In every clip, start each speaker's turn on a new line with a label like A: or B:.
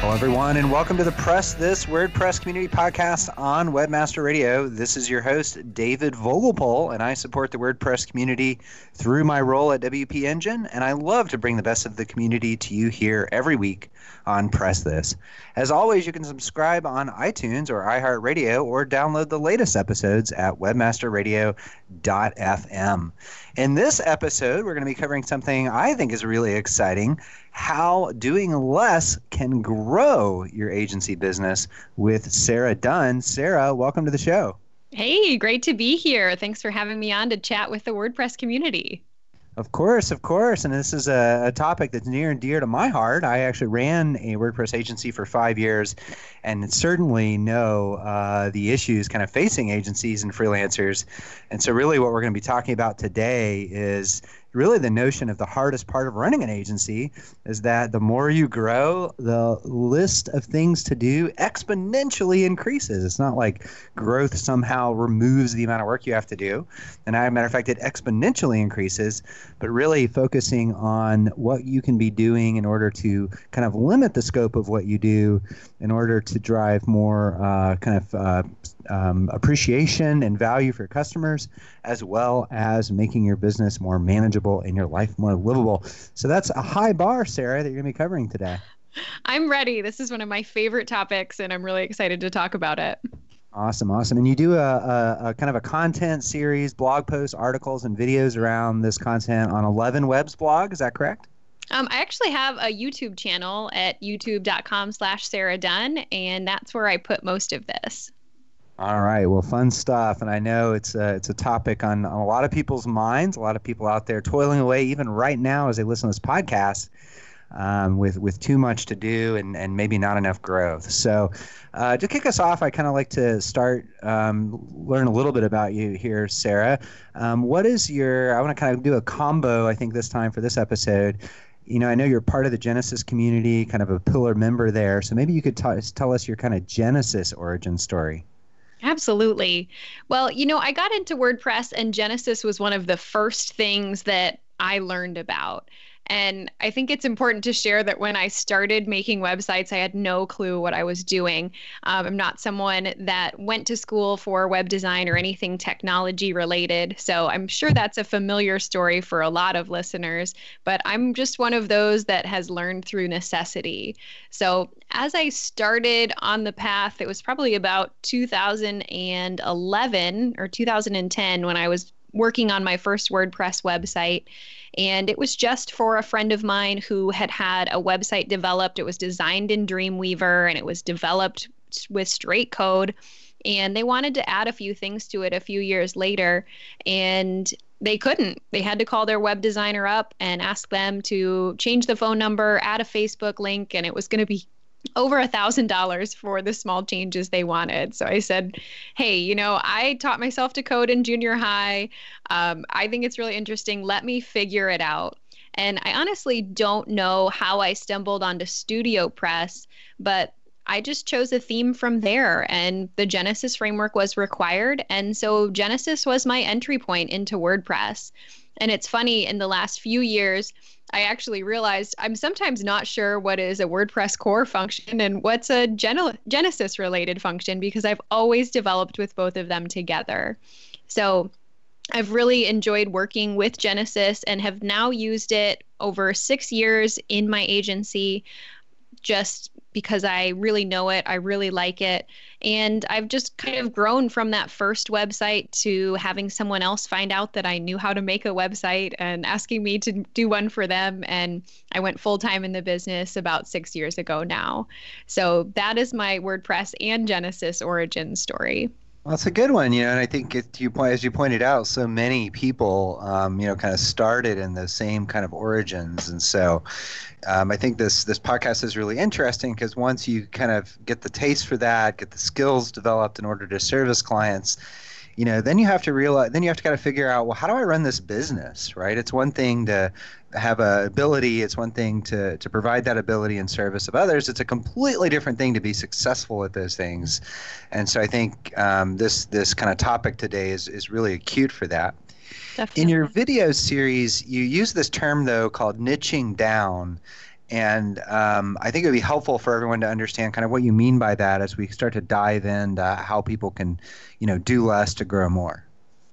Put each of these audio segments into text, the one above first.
A: Hello, everyone, and welcome to the Press This WordPress Community Podcast on Webmaster Radio. This is your host, David Vogelpohl, and I support the WordPress community through my role at WP Engine, and I love to bring the best of the community to you here every week on Press This. As always, you can subscribe on iTunes or iHeartRadio or download the latest episodes at webmasterradio.fm. In this episode, we're going to be covering something I think is really exciting how doing less can grow your agency business with Sarah Dunn. Sarah, welcome to the show.
B: Hey, great to be here. Thanks for having me on to chat with the WordPress community.
A: Of course, of course. And this is a, a, topic that's near and dear to my heart. I actually ran a WordPress agency for five years and certainly know uh, the issues kind of facing agencies and freelancers. And so, really, what we're going to be talking about today is really the notion of the hardest part of running an agency is that the more you grow, the list of things to do exponentially increases. It's not like growth somehow removes the amount of work you have to do. And as a matter of fact, it exponentially increases, but really focusing on what you can be doing in order to kind of limit the scope of what you do in order to drive more uh, kind of uh, um, appreciation and value for your customers, as well as making your business more manageable and your life more livable. So that's a high bar, Sarah, that you're going to be covering today.
B: I'm ready. This is one of my favorite topics, and I'm really excited to talk about it.
A: Awesome, awesome. And you do a, a, a, kind of a content series, blog posts, articles, and videos around this content on 11 Webs blog. Is that correct?
B: Um, I actually have a YouTube channel at youtube.com slash Sarah Dunn, and that's where I put most of this.
A: All right. Well, fun stuff, and I know it's a, it's a topic on, on a lot of people's minds. A lot of people out there toiling away, even right now, as they listen to this podcast, um, with with too much to do and, and maybe not enough growth. So, uh, to kick us off, I kind of like to start um, learn a little bit about you here, Sarah. Um, what is your? I want to kind of do a combo. I think this time for this episode. You know, I know you're part of the Genesis community, kind of a pillar member there. So maybe you could t- tell us your kind of Genesis origin story.
B: Absolutely. Well, you know, I got into WordPress and Genesis was one of the first things that I learned about. And I think it's important to share that when I started making websites, I had no clue what I was doing. Um, I'm not someone that went to school for web design or anything technology related. So I'm sure that's a familiar story for a lot of listeners, but I'm just one of those that has learned through necessity. So as I started on the path, it was probably about 2011 or 2010 when I was working on my first WordPress website. And it was just for a friend of mine who had had a website developed. It was designed in Dreamweaver and it was developed with straight code. and they wanted to add a few things to it a few years later and they couldn't. They had to call their web designer up and ask them to change the phone number, add a Facebook link, and it was going to be over a thousand dollars for the small changes they wanted. So I said, "Hey, you know, I taught myself to code in junior high. Um, I think it's really interesting. Let me figure it out." And I honestly don't know how I stumbled onto Studio Press, but I just chose a theme from there, and the Genesis framework was required. And so Genesis was my entry point into WordPress. And it's funny, in the last few years, I actually realized I'm sometimes not sure what is a WordPress core function and what's a Gen- Genesis related function because I've always developed with both of them together. So I've really enjoyed working with Genesis and have now used it over six years in my agency just because I really know it. I really like it. And I've just kind of grown from that first website to having someone else find out that I knew how to make a website and asking me to do one for them. And I went full time in the business about six years ago now. So that is my WordPress and Genesis origin story.
A: Well, it's a good one, you know, and I think it, you point as you pointed out, so many people, um, you know, kind of started in the same kind of origins, and so um, I think this this podcast is really interesting because once you kind of get the taste for that, get the skills developed in order to service clients, you know, then you have to realize, then you have to kind of figure out, well, how do I run this business, right? It's one thing to have a ability. It's one thing to to provide that ability in service of others. It's a completely different thing to be successful at those things. And so I think um, this this kind of topic today is is really acute for that. Definitely. In your video series, you use this term though called niching down. And um, I think it would be helpful for everyone to understand kind of what you mean by that as we start to dive into how people can, you know, do less to grow more.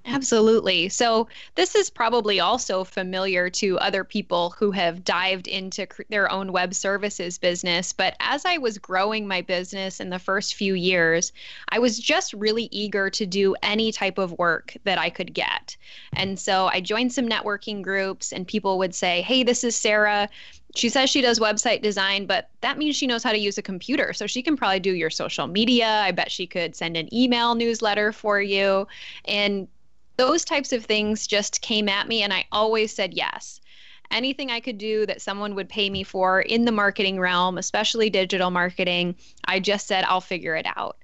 B: Absolutely. So, this is probably also familiar to other people who have dived into cr- their own web services business. But as I was growing my business in the first few years, I was just really eager to do any type of work that I could get. And so I joined some networking groups, and people would say, Hey, this is Sarah she says she does website design, but that means she knows how to use a computer. So she can probably do your social media. I bet she could send an email newsletter for you. And those types of things just came at me, and I always said yes. Anything I could do that someone would pay me for in the marketing realm, especially digital marketing, I just said, I'll figure it out.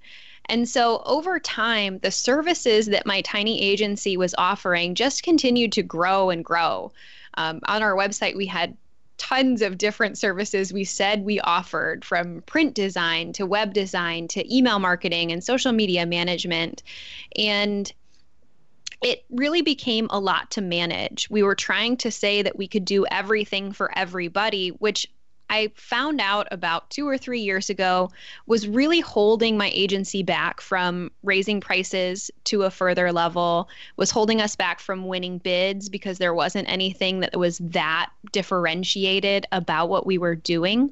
B: And so over time, the services that my tiny agency was offering just continued to grow and grow. Um, on our website, we had tons of different services we said we offered from print design to web design to email marketing and social media management. And it really became a lot to manage. We were trying to say that we could do everything for everybody, which I found out about two or three years ago was really holding my agency back from raising prices to a further level, was holding us back from winning bids because there wasn't anything that was that differentiated about what we were doing.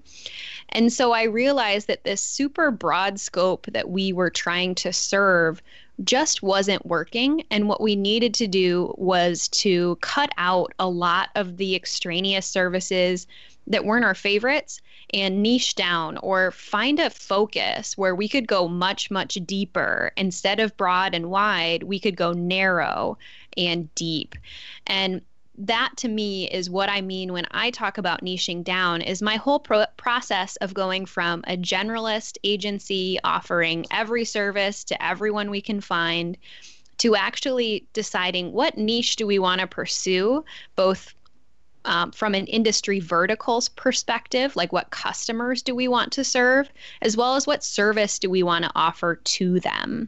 B: And so I realized that this super broad scope that we were trying to serve just wasn't working. And what we needed to do was to cut out a lot of the extraneous services that weren't our favorites and niche down or find a focus where we could go much, much deeper. Instead of broad and wide, we could go narrow and deep. And that to me is what I mean when I talk about niching down is my whole pro- process of going from a generalist agency offering every service to everyone we can find to actually deciding what niche do we want to pursue both um, from an industry verticals perspective, like what customers do we want to serve, as well as what service do we want to offer to them.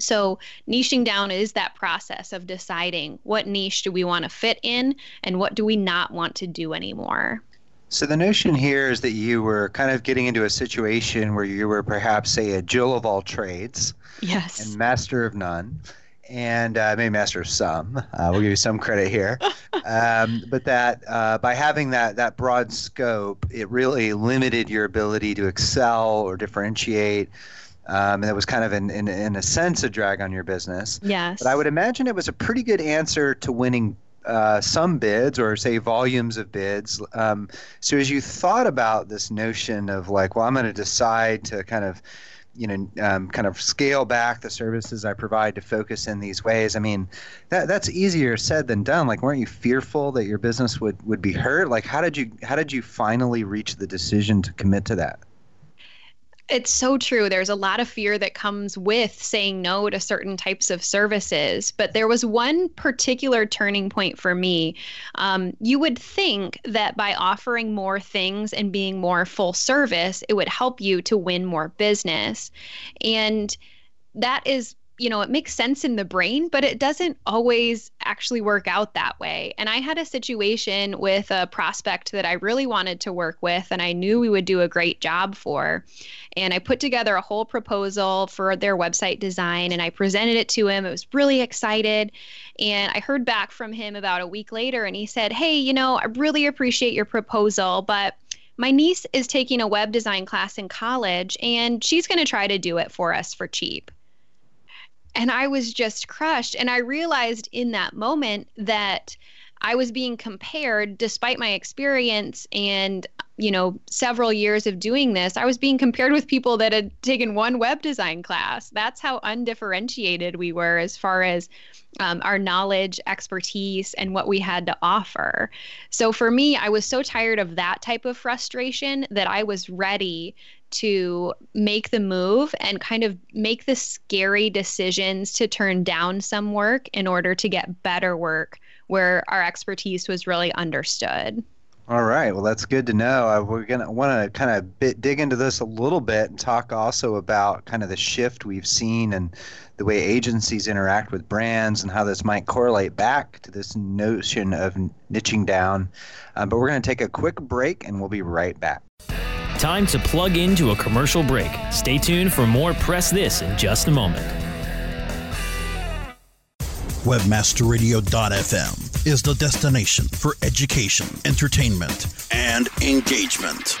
B: So, niching down is that process of deciding what niche do we want to fit in and what do we not want to do anymore.
A: So, the notion here is that you were kind of getting into a situation where you were perhaps, say, a Jill of all trades
B: yes.
A: and master of none and uh, maybe master of some. Uh, we'll give you some credit here, um, but that uh, by having that that broad scope, it really limited your ability to excel or differentiate. Um, and it was kind of, in, in, in a sense, a drag on your business.
B: Yes.
A: But I would imagine it was a pretty good answer to winning uh, some bids or say volumes of bids. Um, so as you thought about this notion of like, well, I'm going to decide to kind of you know, um, kind of scale back the services I provide to focus in these ways. I mean, that that's easier said than done. Like, weren't you fearful that your business would would be hurt? Like, how did you how did you finally reach the decision to commit to that?
B: It's so true. There's a lot of fear that comes with saying no to certain types of services. But there was one particular turning point for me. Um, you would think that by offering more things and being more full service, it would help you to win more business. And that is you know, it makes sense in the brain, but it doesn't always actually work out that way. And I had a situation with a prospect that I really wanted to work with and I knew we would do a great job for. And I put together a whole proposal for their website design and I presented it to him. I was really excited. And I heard back from him about a week later and he said, Hey, you know, I really appreciate your proposal, but my niece is taking a web design class in college and she's going to try to do it for us for cheap. And I was just crushed. And I realized in that moment that I was being compared, despite my experience and, you know, several years of doing this, I was being compared with people that had taken one web design class. That's how undifferentiated we were as far as um, our knowledge, expertise, and what we had to offer. So for me, I was so tired of that type of frustration that I was ready to make the move and kind of make the scary decisions to turn down some work in order to get better work where our expertise was really understood.
A: All right. Well, that's good to know. Uh, we're gonna want to kind of dig into this a little bit and talk also about kind of the shift we've seen and the way agencies interact with brands and how this might correlate back to this notion of niching down. Uh, but we're going to take a quick break and we'll be right back.
C: Time to plug into a commercial break. Stay tuned for more Press This in just a moment.
D: Webmasterradio.fm is the destination for education, entertainment, and engagement.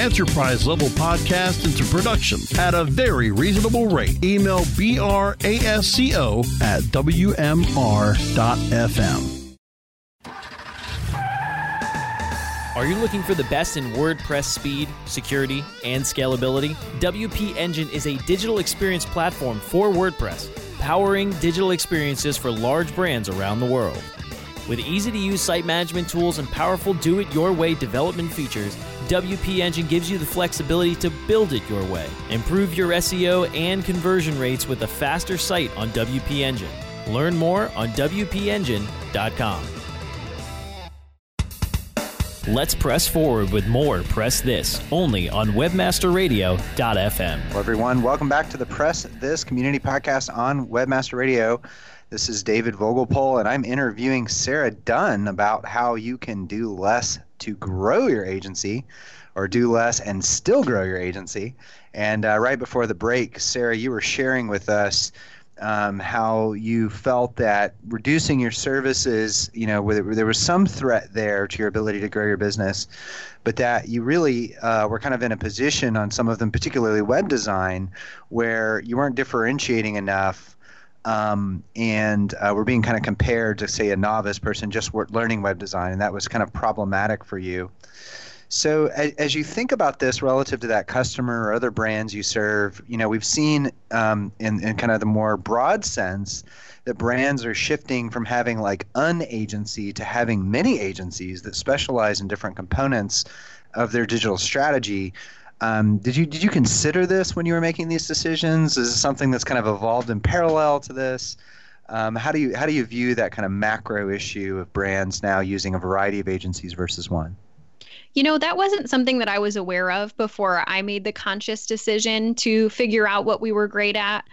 D: enterprise level podcast into production at a very reasonable rate. Email brasco at wmr.fm.
C: Are you looking for the best in WordPress speed, security, and scalability? WP Engine is a digital experience platform for WordPress, powering digital experiences for large brands around the world. With easy to use site management tools and powerful do it your way development features, WP Engine gives you the flexibility to build it your way. Improve your SEO and conversion rates with a faster site on WP Engine. Learn more on WPEngine.com. Let's press forward with more Press This only on WebmasterRadio.fm.
A: Hello, everyone. Welcome back to the Press This community podcast on Webmaster Radio. This is David Vogelpohl, and I'm interviewing Sarah Dunn about how you can do less to grow your agency or do less and still grow your agency. And uh, right before the break, Sarah, you were sharing with us um, how you felt that reducing your services, you know, where there was some threat there to your ability to grow your business, but that you really uh, were kind of in a position on some of them, particularly web design, where you weren't differentiating enough. Um, and uh, we're being kind of compared to, say, a novice person just learning web design, and that was kind of problematic for you. So as, you think about this relative to that customer or other brands you serve, you know we've seen um, in, in kind of the more broad sense that brands are shifting from having like an agency to having many agencies that specialize in different components of their digital strategy. Um, did you did you consider this when you were making these decisions? Is this something that's kind of evolved in parallel to this? Um, how do you how do you view that kind of macro issue of brands now using a variety of agencies versus one?
B: You know, that wasn't something that I was aware of before I made the conscious decision to figure out what we were great at.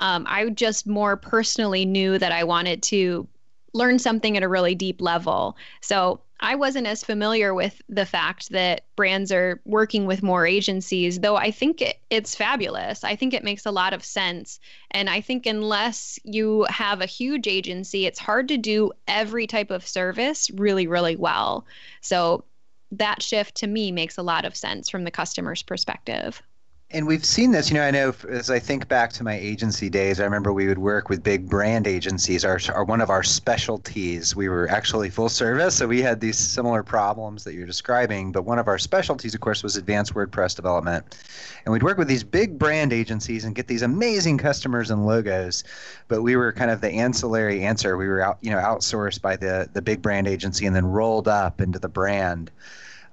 B: Um, I just more personally knew that I wanted to learn something at a really deep level. So I wasn't as familiar with the fact that brands are working with more agencies, though I think it, it's fabulous. I think it makes a lot of sense. And I think unless you have a huge agency, it's hard to do every type of service really, really well. So that shift to me makes a lot of sense from the customer's perspective.
A: And we've seen this, you know, I know as I think back to my agency days, I remember we would work with big brand agencies. Our, our one of our specialties, we were actually full service, so we had these similar problems that you're describing. But one of our specialties, of course, was advanced WordPress development. And we'd work with these big brand agencies and get these amazing customers and logos. But we were kind of the ancillary answer. We were out, you know, outsourced by the the big brand agency and then rolled up into the brand.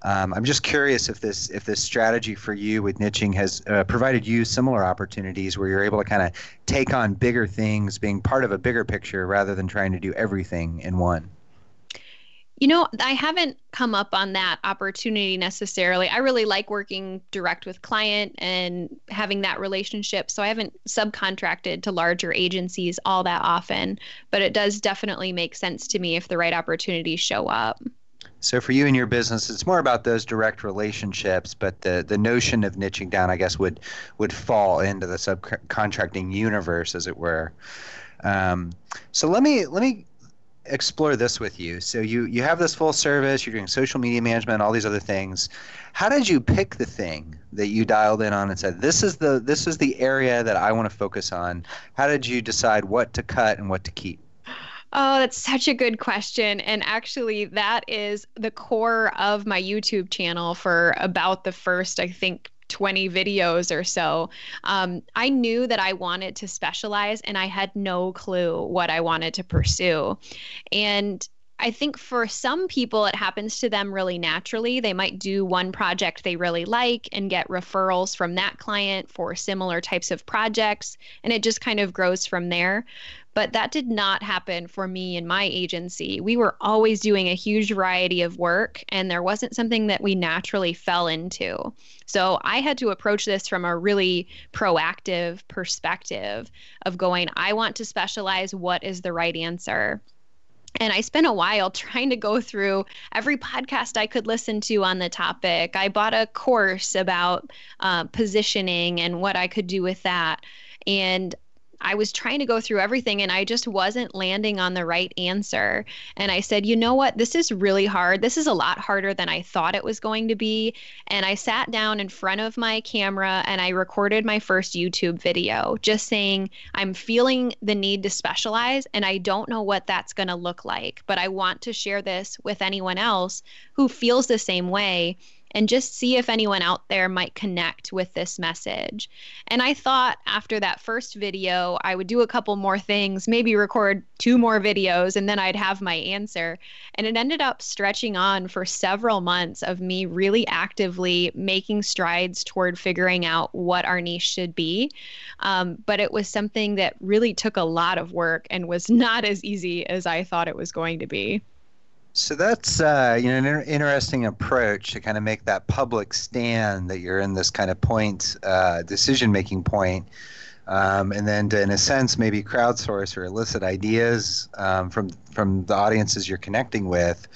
A: Um, I'm just curious if this if this strategy for you with niching has uh, provided you similar opportunities where you're able to kind of take on bigger things, being part of a bigger picture rather than trying to do everything in one.
B: You know, I haven't come up on that opportunity necessarily. I really like working direct with client and having that relationship. So I haven't subcontracted to larger agencies all that often, but it does definitely make sense to me if the right opportunities show up.
A: So for you and your business, it's more about those direct relationships, but the the notion of niching down, I guess, would would fall into the subcontracting universe, as it were. Um, so let me let me explore this with you. So you you have this full service, you're doing social media management, all these other things. How did you pick the thing that you dialed in on and said this is the this is the area that I want to focus on? How did you decide what to cut and what to keep?
B: Oh, that's such a good question. And actually, that is the core of my YouTube channel for about the first, I think, 20 videos or so. Um, I knew that I wanted to specialize and I had no clue what I wanted to pursue. And I think for some people, it happens to them really naturally. They might do one project they really like and get referrals from that client for similar types of projects, and it just kind of grows from there. But that did not happen for me and my agency. We were always doing a huge variety of work, and there wasn't something that we naturally fell into. So I had to approach this from a really proactive perspective of going, I want to specialize. What is the right answer? And I spent a while trying to go through every podcast I could listen to on the topic. I bought a course about uh, positioning and what I could do with that. And I was trying to go through everything and I just wasn't landing on the right answer. And I said, you know what? This is really hard. This is a lot harder than I thought it was going to be. And I sat down in front of my camera and I recorded my first YouTube video, just saying, I'm feeling the need to specialize and I don't know what that's going to look like, but I want to share this with anyone else who feels the same way and just see if anyone out there might connect with this message. And I thought after that first video, I would do a couple more things, maybe record two more videos, and then I'd have my answer. And it ended up stretching on for several months of me really actively making strides toward figuring out what our niche should be. Um, but it was something that really took a lot of work and was not as easy as I thought it was going to be.
A: So that's uh, you know an interesting approach to kind of make that public stand that you're in this kind of point uh, decision making point, um, and then to, in a sense maybe crowdsource or elicit ideas um, from from the audiences you're connecting with.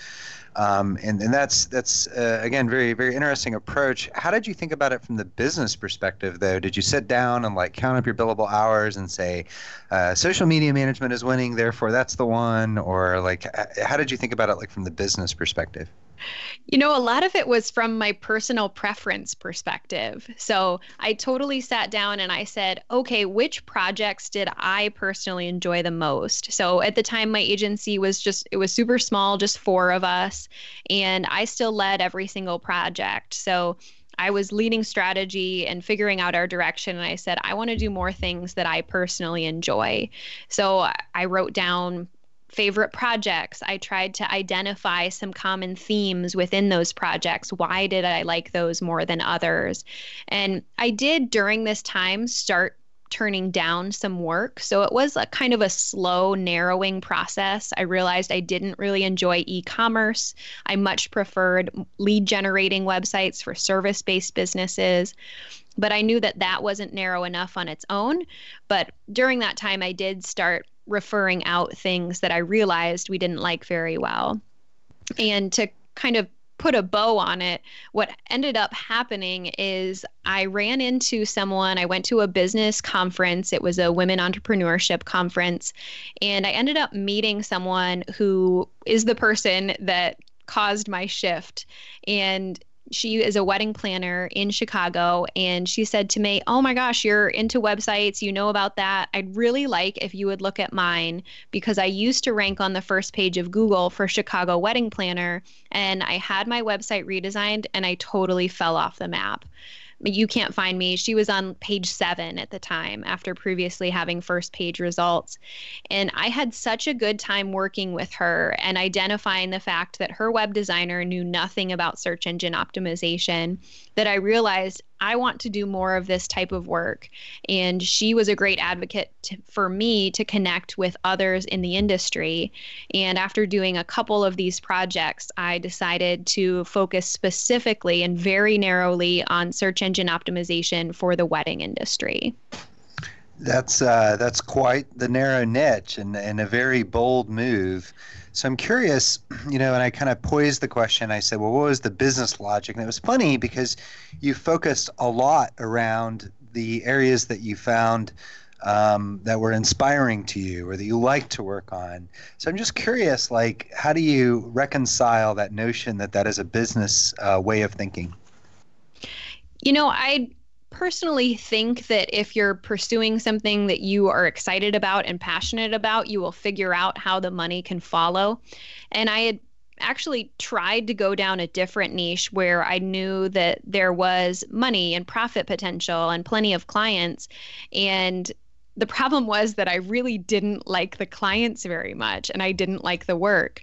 A: Um, and, and that's that's uh, again very very interesting approach. How did you think about it from the business perspective though? Did you sit down and like count up your billable hours and say, uh, social media management is winning, therefore that's the one, or like how did you think about it like from the business perspective?
B: You know, a lot of it was from my personal preference perspective. So I totally sat down and I said, okay, which projects did I personally enjoy the most? So at the time, my agency was just, it was super small, just four of us. And I still led every single project. So I was leading strategy and figuring out our direction. And I said, I want to do more things that I personally enjoy. So I wrote down favorite projects. I tried to identify some common themes within those projects. Why did I like those more than others? And I did during this time start turning down some work. So it was a kind of a slow narrowing process. I realized I didn't really enjoy e commerce. I much preferred lead generating websites for service based businesses. But I knew that that wasn't narrow enough on its own. But during that time, I did start referring out things that I realized we didn't like very well. And to kind of put a bow on it, what ended up happening is I ran into someone. I went to a business conference. It was a women entrepreneurship conference. And I ended up meeting someone who is the person that caused my shift. And she is a wedding planner in Chicago, and she said to me, Oh my gosh, you're into websites. You know about that. I'd really like if you would look at mine because I used to rank on the first page of Google for Chicago wedding planner, and I had my website redesigned and I totally fell off the map you can't find me. She was on page seven at the time after previously having first page results. And I had such a good time working with her and identifying the fact that her web designer knew nothing about search engine optimization that I realized I want to do more of this type of work. And she was a great advocate to, for me to connect with others in the industry. And after doing a couple of these projects, I decided to focus specifically and very narrowly on search engine optimization for the wedding industry.
A: That's uh, that's quite the narrow niche and, and a very bold move. So I'm curious, you know, and I kind of posed the question. I said, well, what was the business logic? And it was funny because you focused a lot around the areas that you found um, that were inspiring to you or that you like to work on. So I'm just curious, like, how do you reconcile that notion that that is a business uh, way of thinking?
B: You know, I personally think that if you're pursuing something that you are excited about and passionate about, you will figure out how the money can follow. And I had actually tried to go down a different niche where I knew that there was money and profit potential and plenty of clients. And the problem was that I really didn't like the clients very much and I didn't like the work.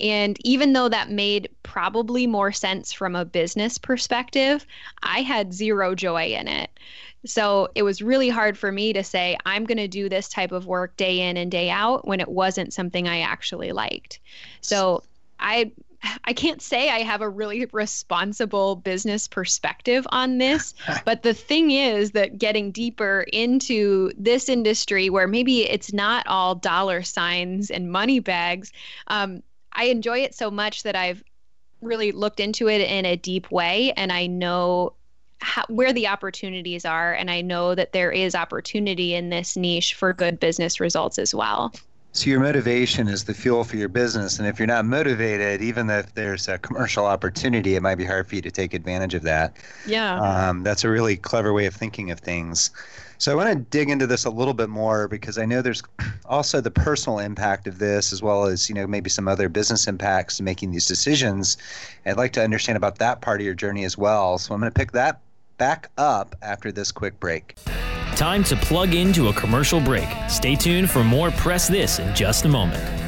B: And even though that made probably more sense from a business perspective, I had zero joy in it. So it was really hard for me to say, I'm going to do this type of work day in and day out when it wasn't something I actually liked. So I I can't say I have a really responsible business perspective on this, but the thing is that getting deeper into this industry where maybe it's not all dollar signs and money bags, um, I enjoy it so much that I've really looked into it in a deep way and I know how, where the opportunities are and I know that there is opportunity in this niche for good business results as well.
A: So your motivation is the fuel for your business, and if you're not motivated, even if there's a commercial opportunity, it might be hard for you to take advantage of that.
B: Yeah.
A: Um, that's a really clever way of thinking of things. So I want to dig into this a little bit more because I know there's also the personal impact of this, as well as you know maybe some other business impacts to making these decisions. I'd like to understand about that part of your journey as well. So I'm going to pick that back up after this quick break.
C: Time to plug into a commercial break. Stay tuned for more Press This in just a moment.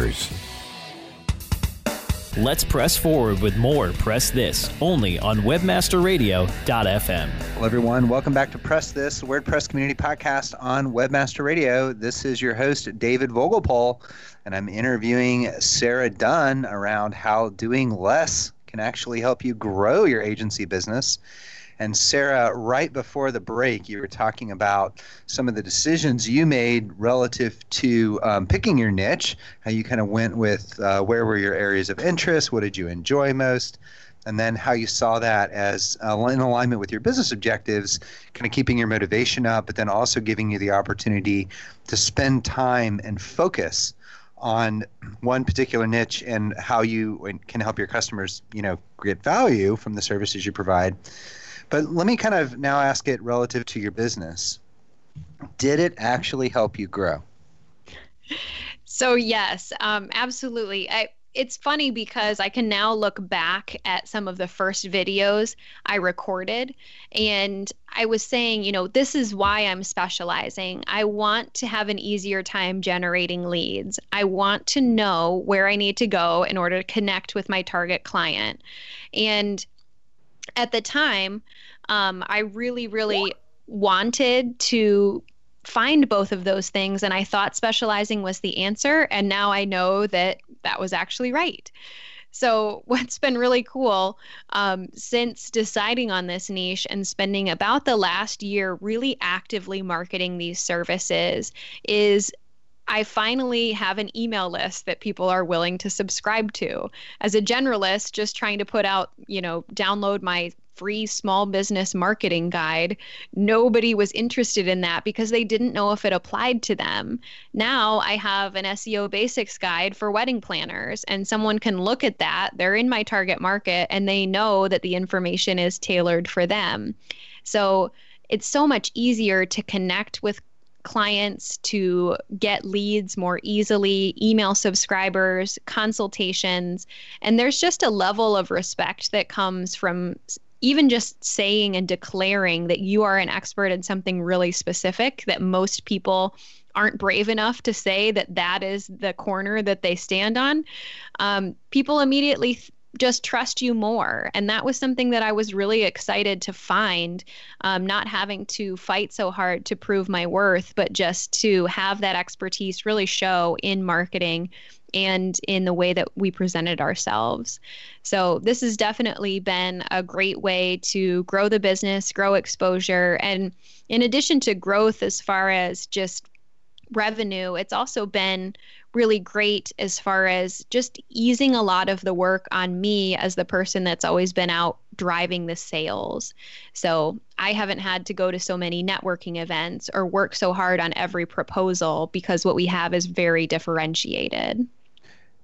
C: Let's press forward with more Press This only on webmasterradio.fm.
A: Hello, everyone. Welcome back to Press This, WordPress Community Podcast on Webmaster Radio. This is your host, David Vogelpohl, and I'm interviewing Sarah Dunn around how doing less can actually help you grow your agency business. And Sarah, right before the break, you were talking about some of the decisions you made relative to um, picking your niche, how you kind of went with uh, where were your areas of interest, what did you enjoy most, and then how you saw that as uh, in alignment with your business objectives, kind of keeping your motivation up, but then also giving you the opportunity to spend time and focus on one particular niche and how you can help your customers, you know, get value from the services you provide. But let me kind of now ask it relative to your business. Did it actually help you grow?
B: So yes, um, absolutely. I, it's funny because I can now look back at some of the first videos I recorded and I was saying, you know, this is why I'm specializing. I want to have an easier time generating leads. I want to know where I need to go in order to connect with my target client. And at the time, um, I really, really wanted to find both of those things. And I thought specializing was the answer. And now I know that that was actually right. So, what's been really cool um, since deciding on this niche and spending about the last year really actively marketing these services is I finally have an email list that people are willing to subscribe to. As a generalist, just trying to put out, you know, download my free small business marketing guide, nobody was interested in that because they didn't know if it applied to them. Now I have an SEO basics guide for wedding planners, and someone can look at that. They're in my target market and they know that the information is tailored for them. So it's so much easier to connect with clients to get leads more easily, email subscribers, consultations. And there's just a level of respect that comes from even just saying and declaring that you are an expert in something really specific that most people aren't brave enough to say that that is the corner that they stand on, um, people immediately th- just trust you more. And that was something that I was really excited to find, um, not having to fight so hard to prove my worth, but just to have that expertise really show in marketing and in the way that we presented ourselves. So, this has definitely been a great way to grow the business, grow exposure. And in addition to growth, as far as just revenue, it's also been really great as far as just easing a lot of the work on me as the person that's always been out driving the sales. So I haven't had to go to so many networking events or work so hard on every proposal because what we have is very differentiated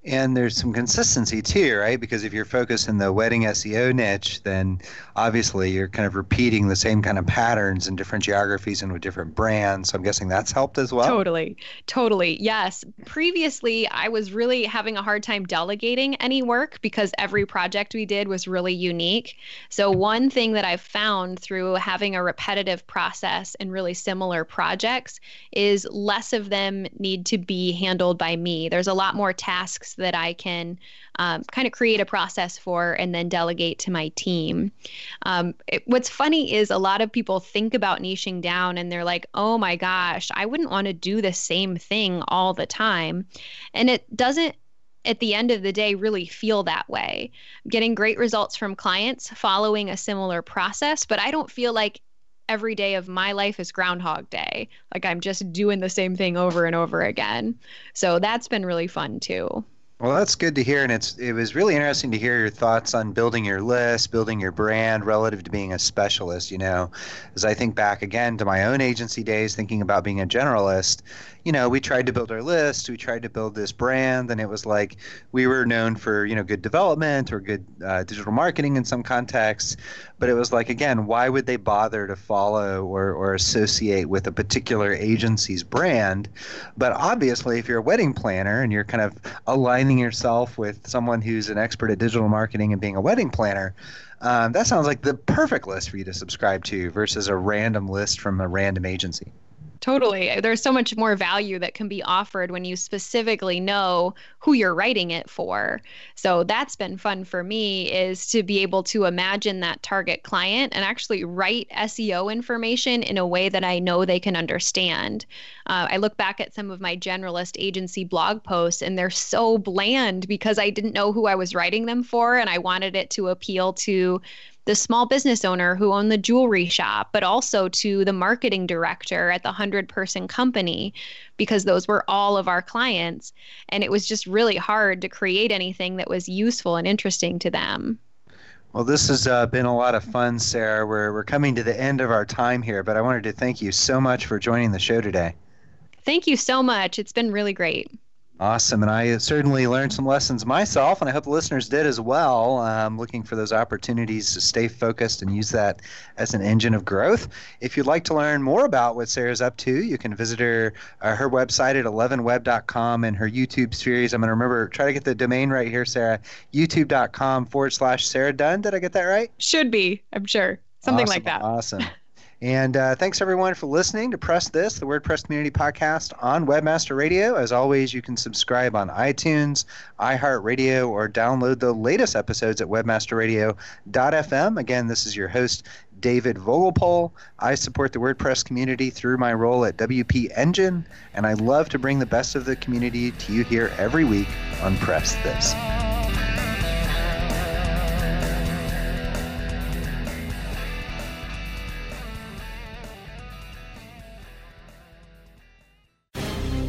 A: and there's some consistency too, right? Because if you're focused in the wedding SEO niche, then obviously you're kind of repeating the same kind of patterns in different geographies and with different brands. So I'm guessing that's helped as well.
B: Totally. Totally. Yes. Previously, I was really having a hard time delegating any work because every project we did was really unique. So, one thing that I've found through having a repetitive process in really similar projects is less of them need to be handled by me. There's a lot more tasks that I can um, kind of create a process for and then delegate to my team. Um, it, what's funny is a lot of people think about niching down and they're like, oh my gosh, I wouldn't want to do the same thing all the time. And it doesn't at the end of the day really feel that way. Getting great results from clients following a similar process, but I don't feel like every day of my life is Groundhog Day. Like I'm just doing the same thing over and over again. So that's been really fun too.
A: Well, that's good to hear, and it's it was really interesting to hear your thoughts on building your list, building your brand relative to being a specialist. You know, as I think back again to my own agency days, thinking about being a generalist, you know, we tried to build our list, we tried to build this brand, and it was like we were known for, you know, good development or good uh, digital marketing in some contexts. But it was like, again, why would they bother to follow or, or associate with a particular agency's brand? But obviously, if you're a wedding planner and you're kind of aligning yourself with someone who's an expert at digital marketing and being a wedding planner, um, that sounds like the perfect list for you to subscribe to versus a random list from a random agency.
B: Totally. There's so much more value that can be offered when you specifically know who you're writing it for. So that's been fun for me is to be able to imagine that target client and actually write SEO information in a way that I know they can understand. Uh, I look back at some of my generalist agency blog posts and they're so bland because I didn't know who I was writing them for and I wanted it to appeal to the small business owner who owned the jewelry shop, but also to the marketing director at the 100 person company, because those were all of our clients. And it was just really hard to create anything that was useful and interesting to them.
A: Well, this has uh, been a lot of fun, Sarah. We're, we're coming to the end of our time here, but I wanted to thank you so much for joining the show today.
B: Thank you so much. It's been really great.
A: Awesome. And I certainly learned some lessons myself, and I hope the listeners did as well. Um, looking for those opportunities to stay focused and use that as an engine of growth. If you'd like to learn more about what Sarah's up to, you can visit her uh, her website at 11web.com and her YouTube series. I'm going to remember, try to get the domain right here, Sarah. YouTube.com forward slash Sarah Dunn. Did I get that right?
B: Should be, I'm sure. Something
A: awesome,
B: like that.
A: Awesome. And uh, thanks everyone for listening to Press This, the WordPress community podcast on Webmaster Radio. As always, you can subscribe on iTunes, iHeartRadio, or download the latest episodes at webmasterradio.fm. Again, this is your host, David Vogelpohl. I support the WordPress community through my role at WP Engine, and I love to bring the best of the community to you here every week on Press This.